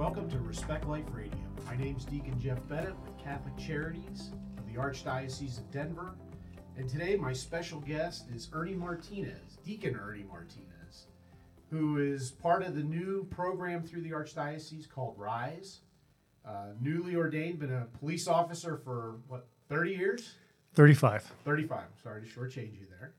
Welcome to Respect Life Radio. My name is Deacon Jeff Bennett with Catholic Charities of the Archdiocese of Denver. And today my special guest is Ernie Martinez, Deacon Ernie Martinez, who is part of the new program through the Archdiocese called RISE. Uh, newly ordained, been a police officer for what, 30 years? 35. 35. Sorry to shortchange you there.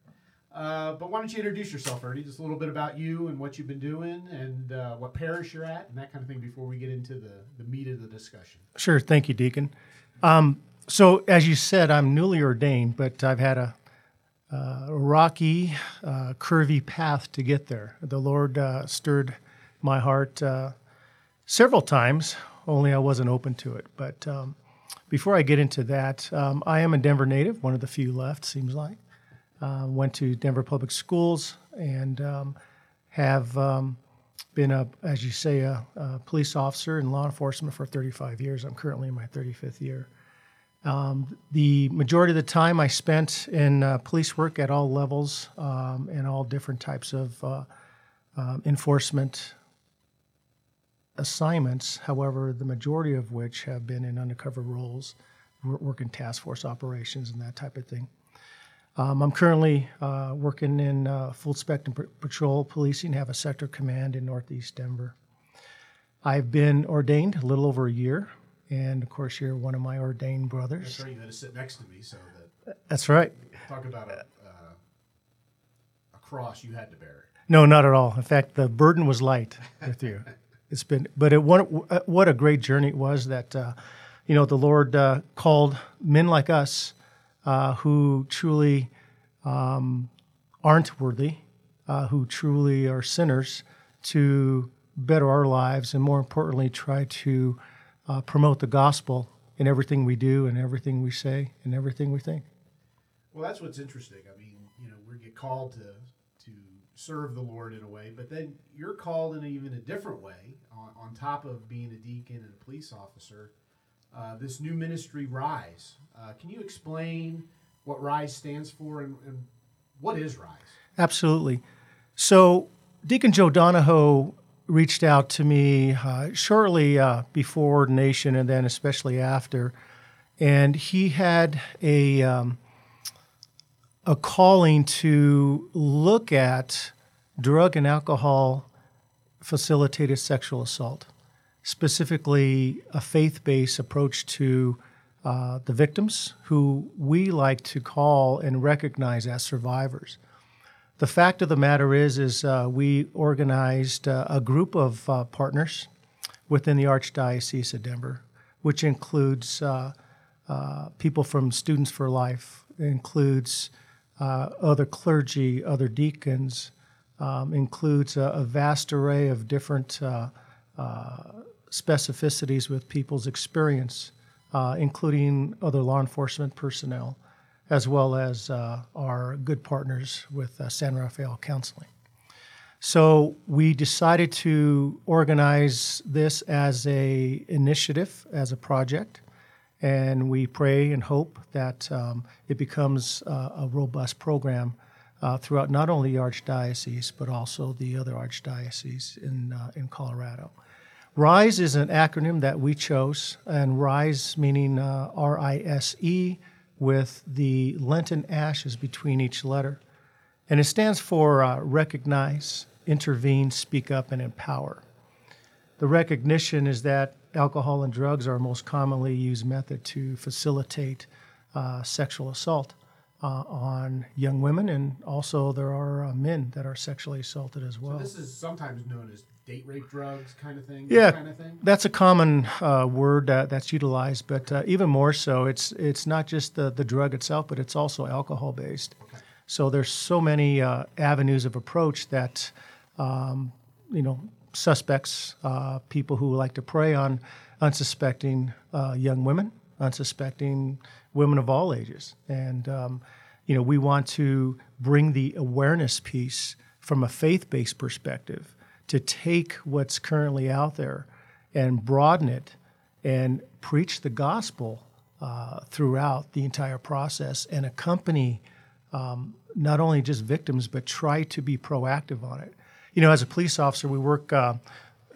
Uh, but why don't you introduce yourself, Ernie? Just a little bit about you and what you've been doing and uh, what parish you're at and that kind of thing before we get into the, the meat of the discussion. Sure. Thank you, Deacon. Um, so, as you said, I'm newly ordained, but I've had a, uh, rocky, uh, curvy path to get there. The Lord uh, stirred my heart uh, several times, only I wasn't open to it. But um, before I get into that, um, I am a Denver native, one of the few left, seems like. Uh, went to Denver Public Schools and um, have um, been a, as you say, a, a, police officer in law enforcement for 35 years. I'm currently in my 35th year. Um, the majority of the time I spent in uh, police work at all levels um, and all different types of uh, um, enforcement assignments. However, the majority of which have been in undercover roles, working task force operations and that type of thing. Um, I'm currently uh, working in uh, full spectrum patrol policing, have a sector command in Northeast Denver. I've been ordained a little over a year, and of course, you're one of my ordained brothers. That's right. You had to sit next to me, so that. That's right. Talk about a, uh, a cross you had to bear. No, not at all. In fact, the burden was light with you. It's been, but it what what a great journey it was. That uh, you know the Lord uh, called men like us uh, who truly um, aren't worthy, uh, who truly are sinners, to better our lives and more importantly, try to uh, promote the gospel in everything we do and everything we say and everything we think. Well, that's what's interesting. I mean, you know, we get called to to serve the Lord in a way, but then you're called in even a different way on, on top of being a deacon and a police officer uh, this new ministry, Rise. Uh, can you explain what Rise stands for and, and what is Rise? Absolutely. So, Deacon Joe Donahoe reached out to me uh, shortly uh, before ordination and then especially after, and he had a um, a calling to look at drug and alcohol facilitated sexual assault specifically a faith based approach to uh, the victims, who we like to call and recognize as survivors. The fact of the matter is, is uh, we organized uh, a group of uh, partners within the Archdiocese of Denver, which includes uh, uh, people from Students for Life, includes other clergy, other deacons, um, includes a, a, vast array of different specificities with people's experience, uh, including other law enforcement personnel, as well as uh, our good partners with uh, San Rafael Counseling. So we decided to organize this as a initiative, as a project, and we pray and hope that um, it becomes uh, a robust program uh, throughout not only the archdiocese but also the other archdioceses in uh, in Colorado. RISE is an acronym that we chose, and RISE meaning uh, R I S E with the Lenten ashes between each letter. And it stands for uh, recognize, intervene, speak up, and empower. The recognition is that alcohol and drugs are most commonly used method to facilitate uh, sexual assault uh, on young women, and also there are uh, men that are sexually assaulted as well. So this is sometimes known as date rape drugs kind of thing? Yeah, kind of thing? that's a common uh, word that's utilized, but uh, even more so, it's it's not just the, the drug itself, but it's also alcohol based. Okay. So there's so many uh, avenues of approach that um, you know suspects, uh, people who like to prey on unsuspecting uh, young women, unsuspecting women of all ages, and um, you know we want to bring the awareness piece from a faith-based perspective to take what's currently out there and broaden it and preach the gospel uh, throughout the entire process and accompany um, not only just victims but try to be proactive on it. You know, as a police officer, we work uh,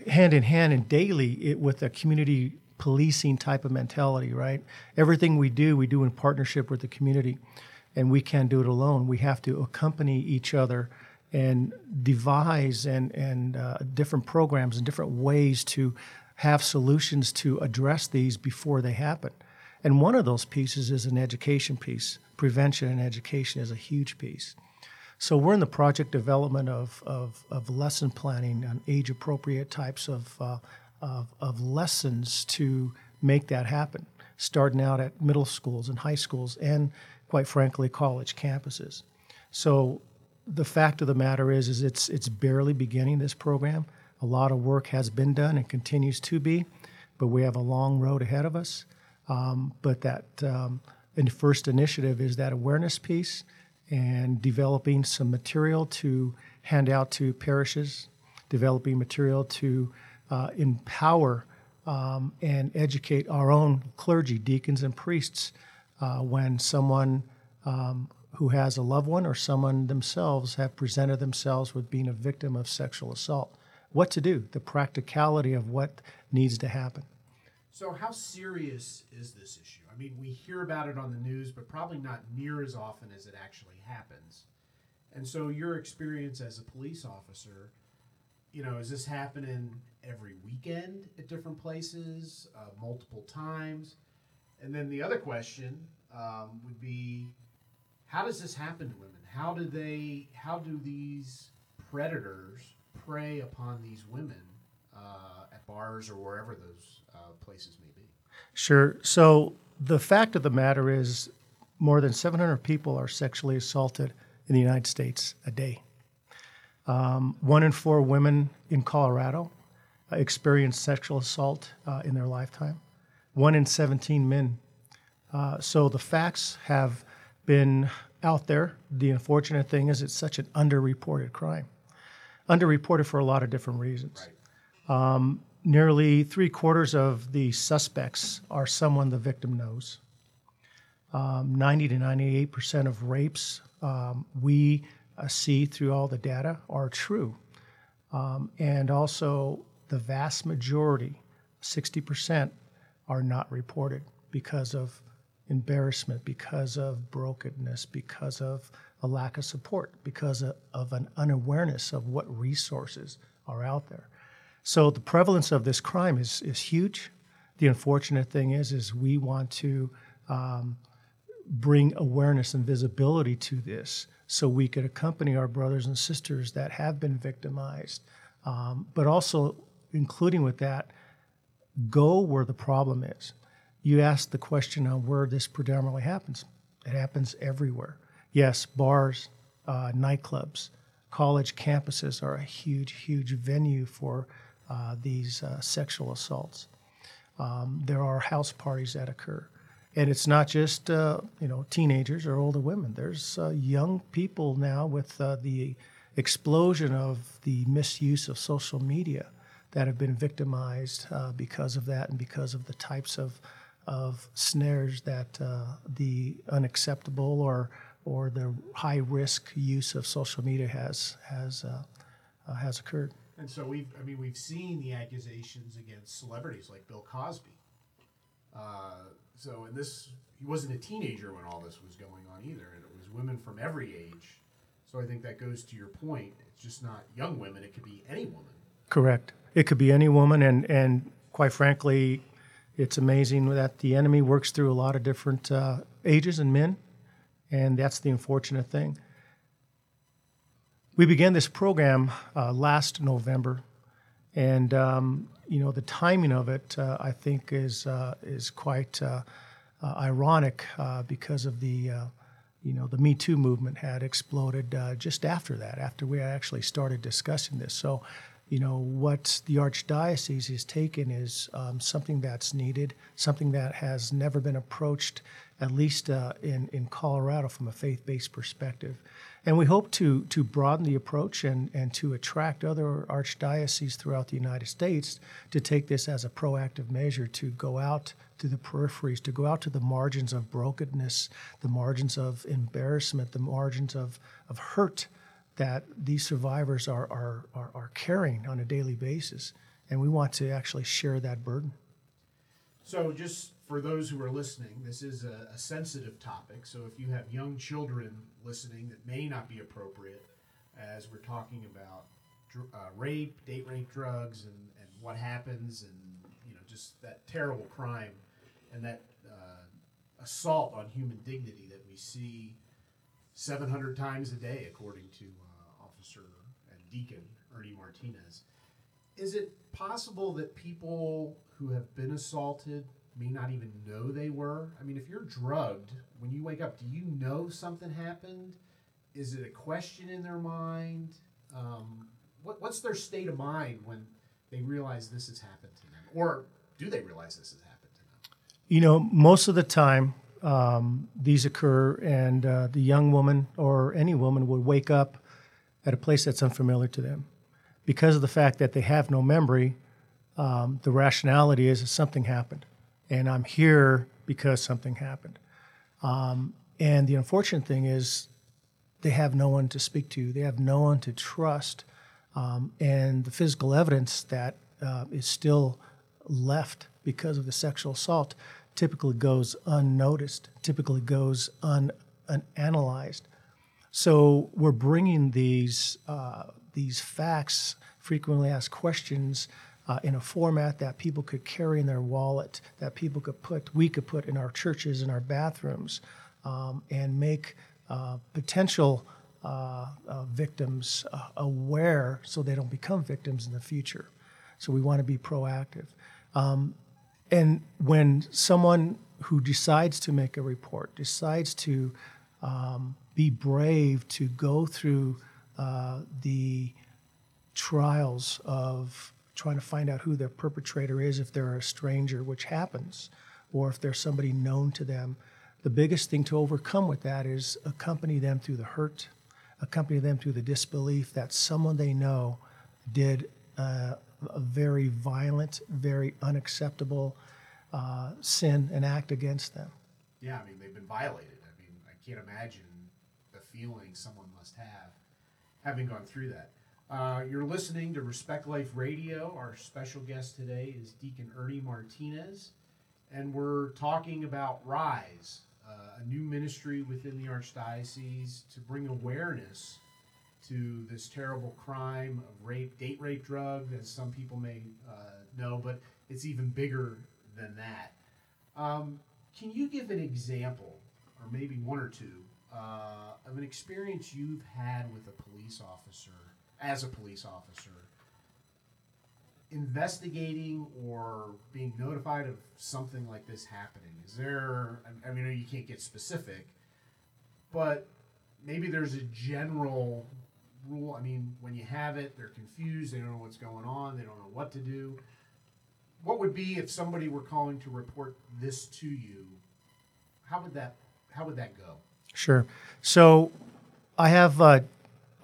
hand in hand and daily it, with a community policing type of mentality, right? Everything we do, we do in partnership with the community, and we can't do it alone. We have to accompany each other and devise and and uh, different programs and different ways to have solutions to address these before they happen. And one of those pieces is an education piece. Prevention and education is a huge piece. So we're in the project development of, of, of lesson planning on age appropriate types of, uh, of, of lessons to make that happen, starting out at middle schools and high schools and, quite frankly, college campuses. So the fact of the matter is, is it's, it's barely beginning this program. A lot of work has been done and continues to be, but we have a long road ahead of us. Um, but that um, first initiative is that awareness piece and developing some material to hand out to parishes, developing material to uh, empower um, and educate our own clergy, deacons, and priests uh, when someone um, who has a loved one or someone themselves have presented themselves with being a victim of sexual assault. What to do, the practicality of what needs to happen. So, how serious is this issue? I mean, we hear about it on the news, but probably not near as often as it actually happens. And so, your experience as a police officer, you know, is this happening every weekend at different places, uh, multiple times? And then the other question um, would be, how does this happen to women? How do they? How do these predators prey upon these women uh, at bars or wherever those uh, places may be? Sure. So the fact of the matter is, more than 700 people are sexually assaulted in the United States a day. Um, one in four women in Colorado uh, experience sexual assault uh, in their lifetime. One in 17 men. Uh, so the facts have been out there. The unfortunate thing is, it's such an underreported crime. Underreported for a lot of different reasons. Right. Um, nearly three quarters of the suspects are someone the victim knows. Um, 90 to 98 percent of rapes um, we uh, see through all the data are true. Um, and also, the vast majority, 60 percent, are not reported because of embarrassment, because of brokenness, because of a lack of support, because of, of an unawareness of what resources are out there. So the prevalence of this crime is is huge. The unfortunate thing is, is we want to um, bring awareness and visibility to this, so we could accompany our brothers and sisters that have been victimized, um, but also including with that, go where the problem is. You asked the question on where this predominantly happens. It happens everywhere. Yes, bars, uh, nightclubs, college campuses are a huge, huge venue for uh, these uh, sexual assaults. Um, there are house parties that occur, and it's not just uh, you know teenagers or older women. There's uh, young people now with uh, the explosion of the misuse of social media that have been victimized uh, because of that and because of the types of of snares that the unacceptable or or the high risk use of social media has has has occurred. And so we've, I mean, we've seen the accusations against celebrities like Bill Cosby. So, and this, he wasn't a teenager when all this was going on either, and it was women from every age. So I think that goes to your point. It's just not young women; it could be any woman. Correct. It could be any woman, and and quite frankly, it's amazing that the enemy works through a lot of different uh, ages and men, and that's the unfortunate thing. We began this program uh, last November, and um, you know the timing of it, uh, I think, is uh, is quite uh, uh, ironic uh, because of the you know the Me Too movement had exploded just after that, after we actually started discussing this. So, you know what the archdiocese has taken is um, something that's needed, something that has never been approached, at least in in Colorado, from a faith-based perspective. And we hope to, to broaden the approach and, and to attract other archdioceses throughout the United States to take this as a proactive measure to go out to the peripheries, to go out to the margins of brokenness, the margins of embarrassment, the margins of, of hurt that these survivors are, are, are, are carrying on a daily basis. and we want to actually share that burden. So, just for those who are listening, this is a, a, sensitive topic. So, if you have young children listening, that may not be appropriate as we're talking about uh, rape, date rape, drugs, and, and what happens, and you know, just that terrible crime and that uh, assault on human dignity that we see 700 times a day, according to uh, Officer and Deacon Ernie Martinez. Is it possible that people who have been assaulted may not even know they were? I mean, if you're drugged, when you wake up, do you know something happened? Is it a question in their mind? Um, what, what's their state of mind when they realize this has happened to them? Or do they realize this has happened to them? You know, most of the time, um, these occur, and uh, the young woman or any woman would wake up at a place that's unfamiliar to them. Because of the fact that they have no memory, um, the rationality is that something happened, and I'm here because something happened. Um, and the unfortunate thing is, they have no one to speak to, they have no one to trust, um, and the physical evidence that uh, is still left because of the sexual assault typically goes unnoticed, typically goes un, unanalyzed. So we're bringing these uh, these facts, frequently asked questions, uh, in a format that people could carry in their wallet, that people could put, we could put in our churches, in our bathrooms, um, and make uh, potential uh, uh, victims uh, aware so they don't become victims in the future. So we want to be proactive. Um, and when someone who decides to make a report decides to um, be brave to go through uh, the trials of trying to find out who the perpetrator is if they're a stranger, which happens, or if there's somebody known to them. The biggest thing to overcome with that is accompany them through the hurt, accompany them through the disbelief that someone they know did uh, a very violent, very unacceptable uh, sin and act against them. Yeah, I mean, they've been violated. I mean, I can't imagine the feeling someone must have having gone through that. Uh, you're listening to Respect Life Radio. Our special guest today is Deacon Ernie Martinez, and we're talking about Rise, uh, a new ministry within the Archdiocese to bring awareness to this terrible crime of rape, date rape drug, as some people may uh, know, but it's even bigger than that. Um, can you give an example, or maybe one or two, uh, of an experience you've had with a police officer, as a police officer, investigating or being notified of something like this happening? Is there, I mean, you can't get specific, but maybe there's a general rule. I mean, when you have it, they're confused, they don't know what's going on, they don't know what to do. What would be if somebody were calling to report this to you? How would that how would that go? Sure. So I have uh,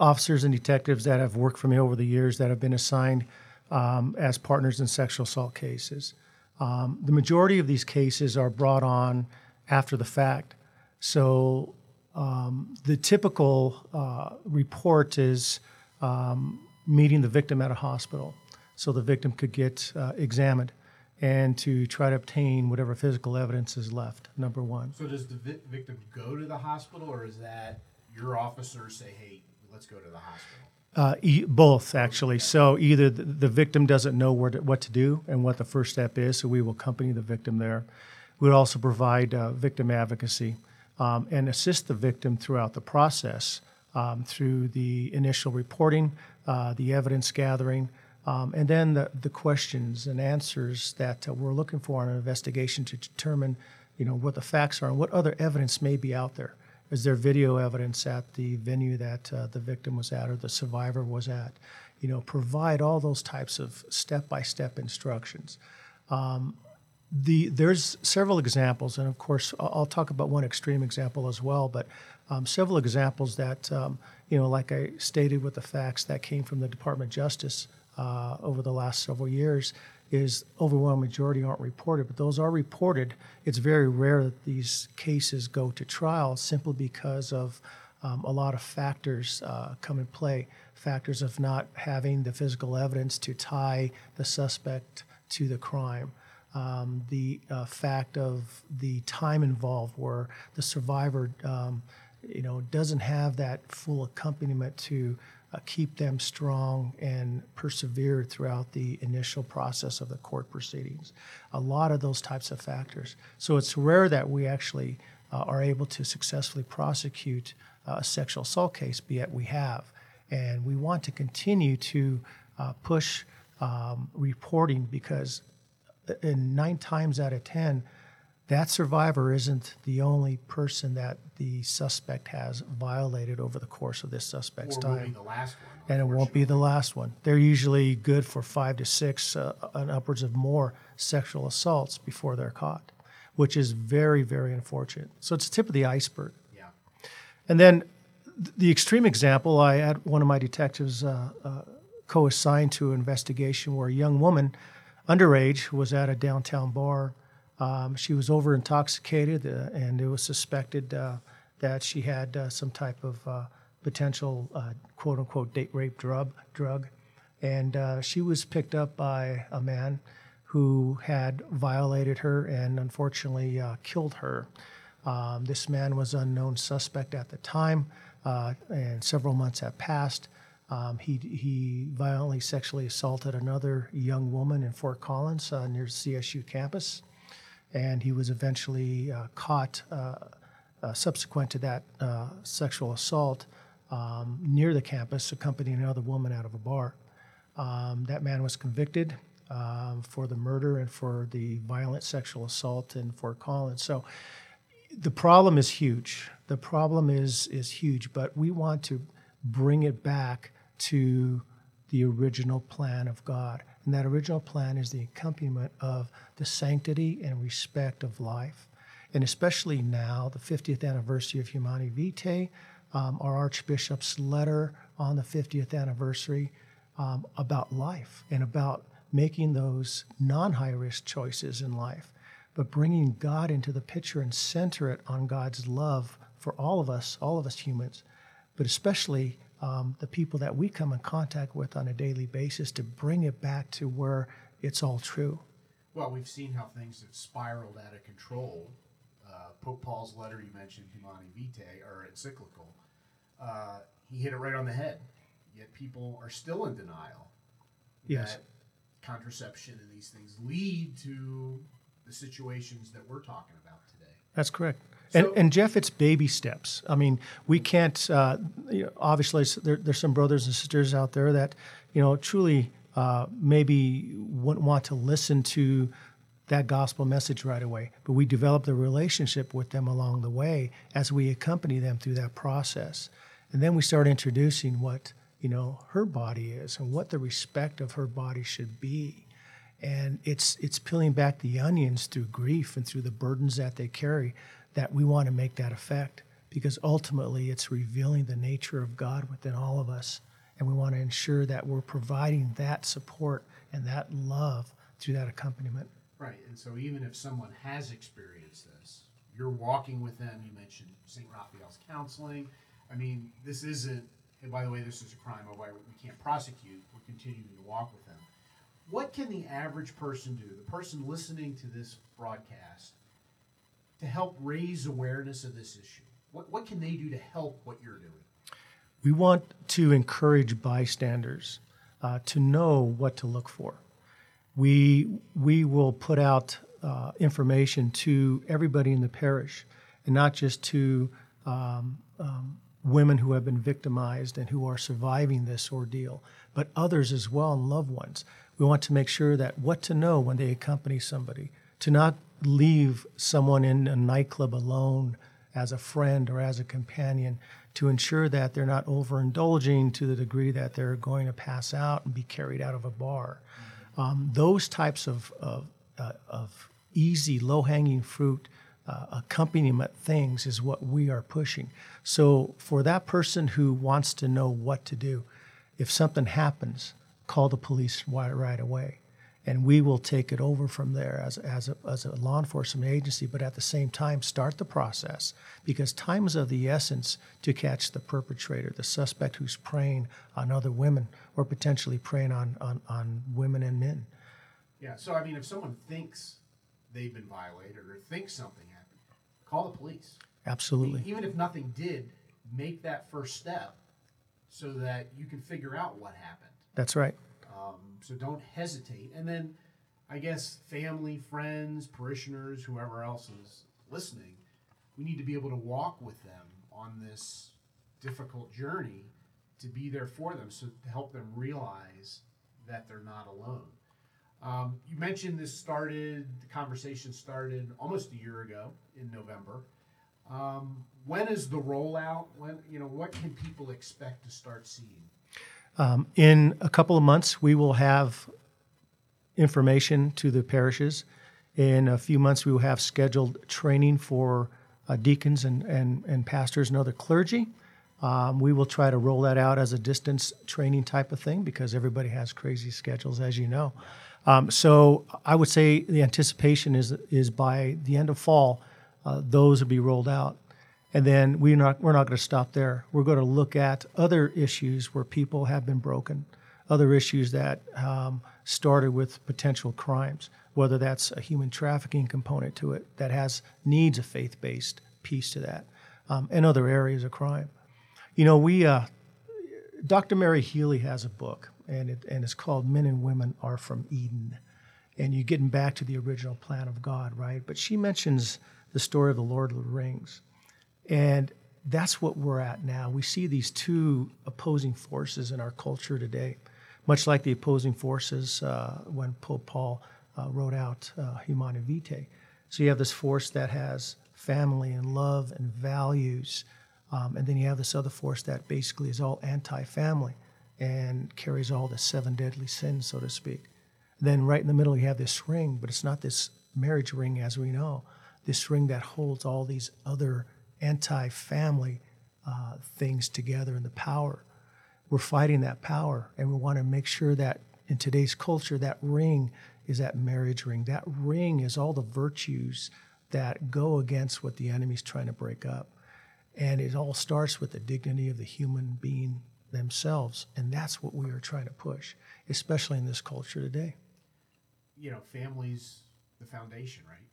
officers and detectives that have worked for me over the years that have been assigned um, as partners in sexual assault cases. Um, the majority of these cases are brought on after the fact. So um, the typical uh, report is um, meeting the victim at a hospital so the victim could get uh, examined and to try to obtain whatever physical evidence is left, number one. So does the vi- victim go to the hospital or is that your officers say, hey, let's go to the hospital? Uh, e- both, actually. So either the, the victim doesn't know where to, what to do and what the first step is, so we will accompany the victim there. We would also provide uh, victim advocacy um, and assist the victim throughout the process um, through the initial reporting, uh, the evidence gathering, um, and then the, the questions and answers that uh, we're looking for in an investigation to determine, you know, what the facts are and what other evidence may be out there. Is there video evidence at the venue that uh, the victim was at or the survivor was at? You know, provide all those types of step-by-step instructions. Um, the there's several examples, and of course, I'll, talk about one extreme example as well. But um, several examples that um, you know, like I stated with the facts that came from the Department of Justice uh, over the last several years, is overwhelming majority aren't reported, but those are reported. It's very rare that these cases go to trial simply because of um, a lot of factors uh, come in play. Factors of not having the physical evidence to tie the suspect to the crime. Um, the uh, fact of the time involved, where the survivor, um, you know, doesn't have that full accompaniment to uh, keep them strong and persevere throughout the initial process of the court proceedings. A lot of those types of factors. So it's rare that we actually uh, are able to successfully prosecute uh, a sexual assault case, but yet we have. And we want to continue to uh, push um, reporting because in nine times out of ten, that survivor isn't the only person that the suspect has violated over the course of this suspect's or time. will be the last one. and it won't be the last one. They're usually good for five to six uh, and upwards of more sexual assaults before they're caught, which is very, very unfortunate. So it's the tip of the iceberg. Yeah. And then the extreme example, I had one of my detectives uh, uh, co-assigned to an investigation where a young woman, underage, was at a downtown bar. Um, she was over intoxicated, uh, and it was suspected uh, that she had uh, some type of uh, potential uh, "quote unquote" date rape drug. Drug, and uh, she was picked up by a man who had violated her and unfortunately killed her. Um, this man was unknown suspect at the time, and several months have passed. Um, he, he violently sexually assaulted another young woman in Fort Collins near CSU campus, and he was eventually uh, caught uh, uh, subsequent to that uh, sexual assault um, near the campus, accompanying another woman out of a bar. Um, that man was convicted um, for the murder and for the violent sexual assault in Fort Collins. So the problem is huge. The problem is is huge, but we want to bring it back to the original plan of God. And that original plan is the accompaniment of the sanctity and respect of life. And especially now, the 50th anniversary of Humanae Vitae, um, our Archbishop's letter on the 50th anniversary um, about life and about making those non high risk choices in life, but bringing God into the picture and center it on God's love for all of us, all of us humans, but especially um, the people that we come in contact with on a daily basis to bring it back to where it's all true. Well, we've seen how things have spiraled out of control. Uh, Pope Paul's letter you mentioned, Humanae Vitae, or encyclical, uh, he hit it right on the head. Yet people are still in denial Yes. that contraception and these things lead to the situations that we're talking about today. That's correct. So- and, and Jeff, it's baby steps. I mean, we can't. Uh, you know, obviously, there, there's some brothers and sisters out there that, you know, truly uh, maybe wouldn't want to listen to that gospel message right away. But we develop the relationship with them along the way as we accompany them through that process, and then we start introducing what you know her body is and what the respect of her body should be and it's it's peeling back the onions through grief and through the burdens that they carry that we want to make that effect because ultimately it's revealing the nature of God within all of us and we want to ensure that we're providing that support and that love through that accompaniment Right, and so even if someone has experienced this, you're walking with them. You mentioned St. Raphael's counseling. I mean, this isn't. And by the way, this is a crime of why we can't prosecute. We're continuing to walk with them. What can the average person do, the person listening to this broadcast, to help raise awareness of this issue? What, what can they do to help what you're doing? we want to encourage bystanders uh, to know what to look for. We, we will put out uh, information to everybody in the parish and not just to um, um, women who have been victimized and who are surviving this ordeal, but others as well and loved ones. We want to make sure that what to know when they accompany somebody, to not leave someone in a nightclub alone as a friend or as a companion to ensure that they're not overindulging to the degree that they're going to pass out and be carried out of a bar. Um, those types of, of, uh, of easy, low hanging fruit uh, accompaniment things is what we are pushing. So, for that person who wants to know what to do, if something happens, call the police right, right away. And we will take it over from there as, as, a, as a law enforcement agency, but at the same time start the process because time is of the essence to catch the perpetrator, the suspect who's preying on other women or potentially preying on, on, on women and men. Yeah, so I mean, if someone thinks they've been violated or thinks something happened, call the police. Absolutely. Even if nothing did, make that first step so that you can figure out what happened. That's right. Um, so don't hesitate. And then I guess family, friends, parishioners, whoever else is listening, we need to be able to walk with them on this difficult journey to be there for them, so to help them realize that they're not alone. Um, you mentioned this started, the conversation started almost a year ago in November. Um, when is the rollout? When you know what can people expect to start seeing? Um, in a couple of months, we will have information to the parishes. In a few months, we will have scheduled training for uh, deacons and, and, and pastors and other clergy. Um, we will try to roll that out as a distance training type of thing because everybody has crazy schedules, as you know. Um, so I would say the anticipation is is by the end of fall, uh, those will be rolled out. And then we're not, we're not going to stop there. We're going to look at other issues where people have been broken, other issues that um, started with potential crimes, whether that's a human trafficking component to it that has needs a faith based piece to that, um, and other areas of crime. You know, we, uh, Dr. Mary Healy has a book, and, it, and it's called Men and Women Are from Eden. And you're getting back to the original plan of God, right? But she mentions the story of the Lord of the Rings and that's what we're at now. We see these two opposing forces in our culture today, much like the opposing forces uh, when Pope Paul uh, wrote out uh, Humanae Vitae. So you have this force that has family and love and values, um, and then you have this other force that basically is all anti family and carries all the seven deadly sins, so to speak. Then right in the middle, you have this ring, but it's not this marriage ring as we know, this ring that holds all these other anti family uh, things together and the power. We're fighting that power, and we want to make sure that in today's culture, that ring is that marriage ring. That ring is all the virtues that go against what the enemy's trying to break up. And it all starts with the dignity of the human being themselves. And that's what we are trying to push, especially in this culture today. You know, families, the foundation, right?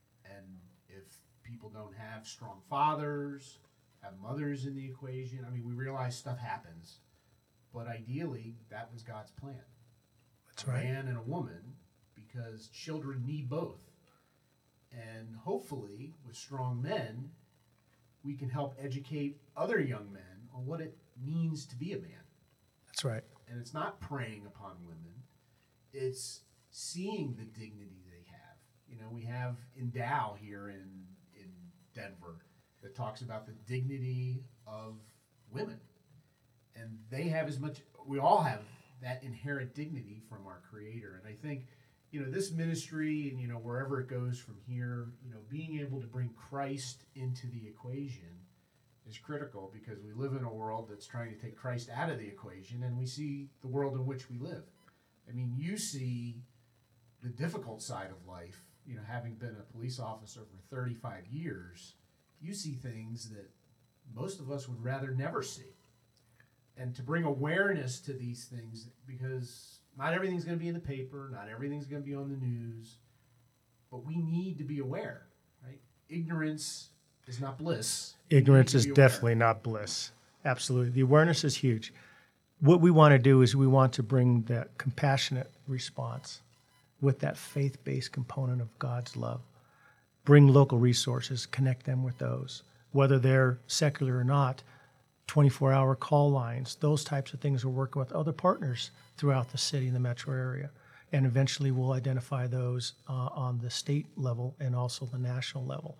People don't have strong fathers, have mothers in the equation, I mean, we realize stuff happens. But ideally, that was God's plan. That's a right. man and a woman, because children need both. And hopefully, with strong men, we can help educate other young men on what it means to be a man. That's right. And it's not preying upon women, it's seeing the dignity they have. You know, we have Endow here in Denver that talks about the dignity of women. And they have as much, we all have that inherent dignity from our Creator. And I think, you know, this ministry and, you know, wherever it goes from here, you know, being able to bring Christ into the equation is critical because we live in a world that's trying to take Christ out of the equation and we see the world in which we live. I mean, you see the difficult side of life, you know, having been a police officer for 35 years, you see things that most of us would rather never see. And to bring awareness to these things because not everything's going to be in the paper, not everything's going to be on the news, but we need to be aware, right? Ignorance is not bliss. Ignorance is definitely not bliss. Absolutely. The awareness is huge. What we want to do is we want to bring that compassionate response with that faith based component of God's love. Bring local resources, connect them with those, whether they're secular or not, 24 hour call lines, those types of things. We're working with other partners throughout the city and the metro area. And eventually we'll identify those uh, on the state level and also the national level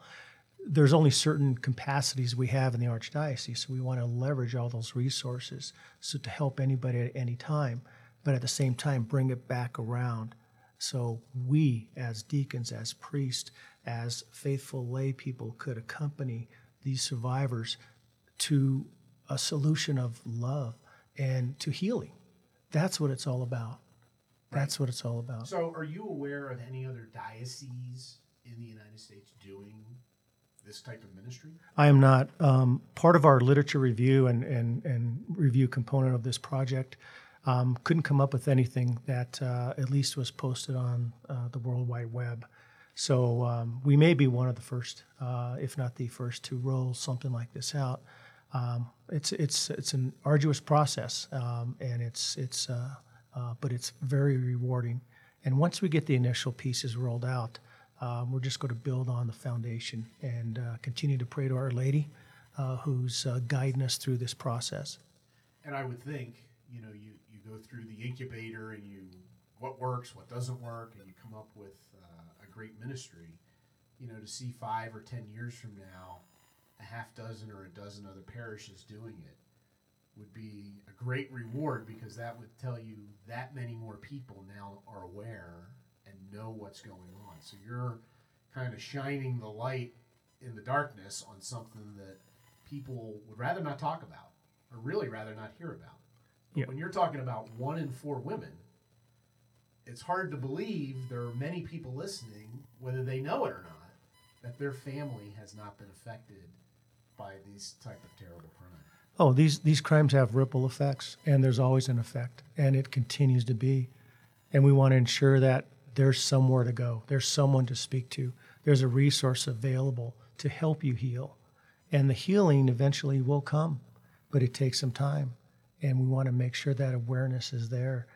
there's only certain capacities we have in the archdiocese, so we want to leverage all those resources so to help anybody at any time, but at the same time bring it back around. So we, as deacons, as priests, as faithful lay people, could accompany these survivors to a solution of love and to healing. That's what it's all about. That's what it's all about. So, are you aware of any other dioceses in the United States doing this type of ministry? I am not. Um, part of our literature review and, and, and review component of this project um, couldn't come up with anything that uh, at least was posted on uh, the World Wide Web. So um, we may be one of the first, uh, if not the first, to roll something like this out. Um, it's it's it's an arduous process, um, and it's it's uh, uh, but it's very rewarding. And once we get the initial pieces rolled out, um, we're just going to build on the foundation and uh, continue to pray to Our Lady, who's guiding us through this process. And I would think, you know, you go through the incubator and you what works, what doesn't work, and you come up with uh, a great ministry. You know, to see five or ten years from now, a half dozen or a dozen other parishes doing it would be a great reward because that would tell you that many more people now are aware and know what's going on. So you're kind of shining the light in the darkness on something that people would rather not talk about or really rather not hear about. But Yeah. when you're talking about one in four women, it's hard to believe there are many people listening, whether they know it or not, that their family has not been affected by these type of terrible crimes. Oh, these these crimes have ripple effects, and there's always an effect, and it continues to be. And we want to ensure that there's somewhere to go, there's someone to speak to, there's a resource available to help you heal, and the healing eventually will come, but it takes some time, and we want to make sure that awareness is there.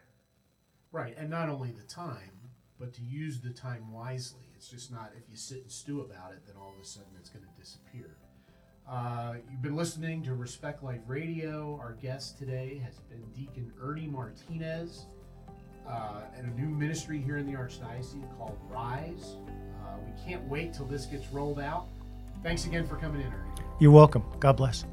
Right, and not only the time, but to use the time wisely. It's just not if you sit and stew about it, then all of a sudden it's going to disappear. Uh, you've been listening to Respect Life Radio. Our guest today has been Deacon Ernie Martinez uh, and a new ministry here in the Archdiocese called Rise. Uh, we can't wait till this gets rolled out. Thanks again for coming in, Ernie. You're welcome. God bless.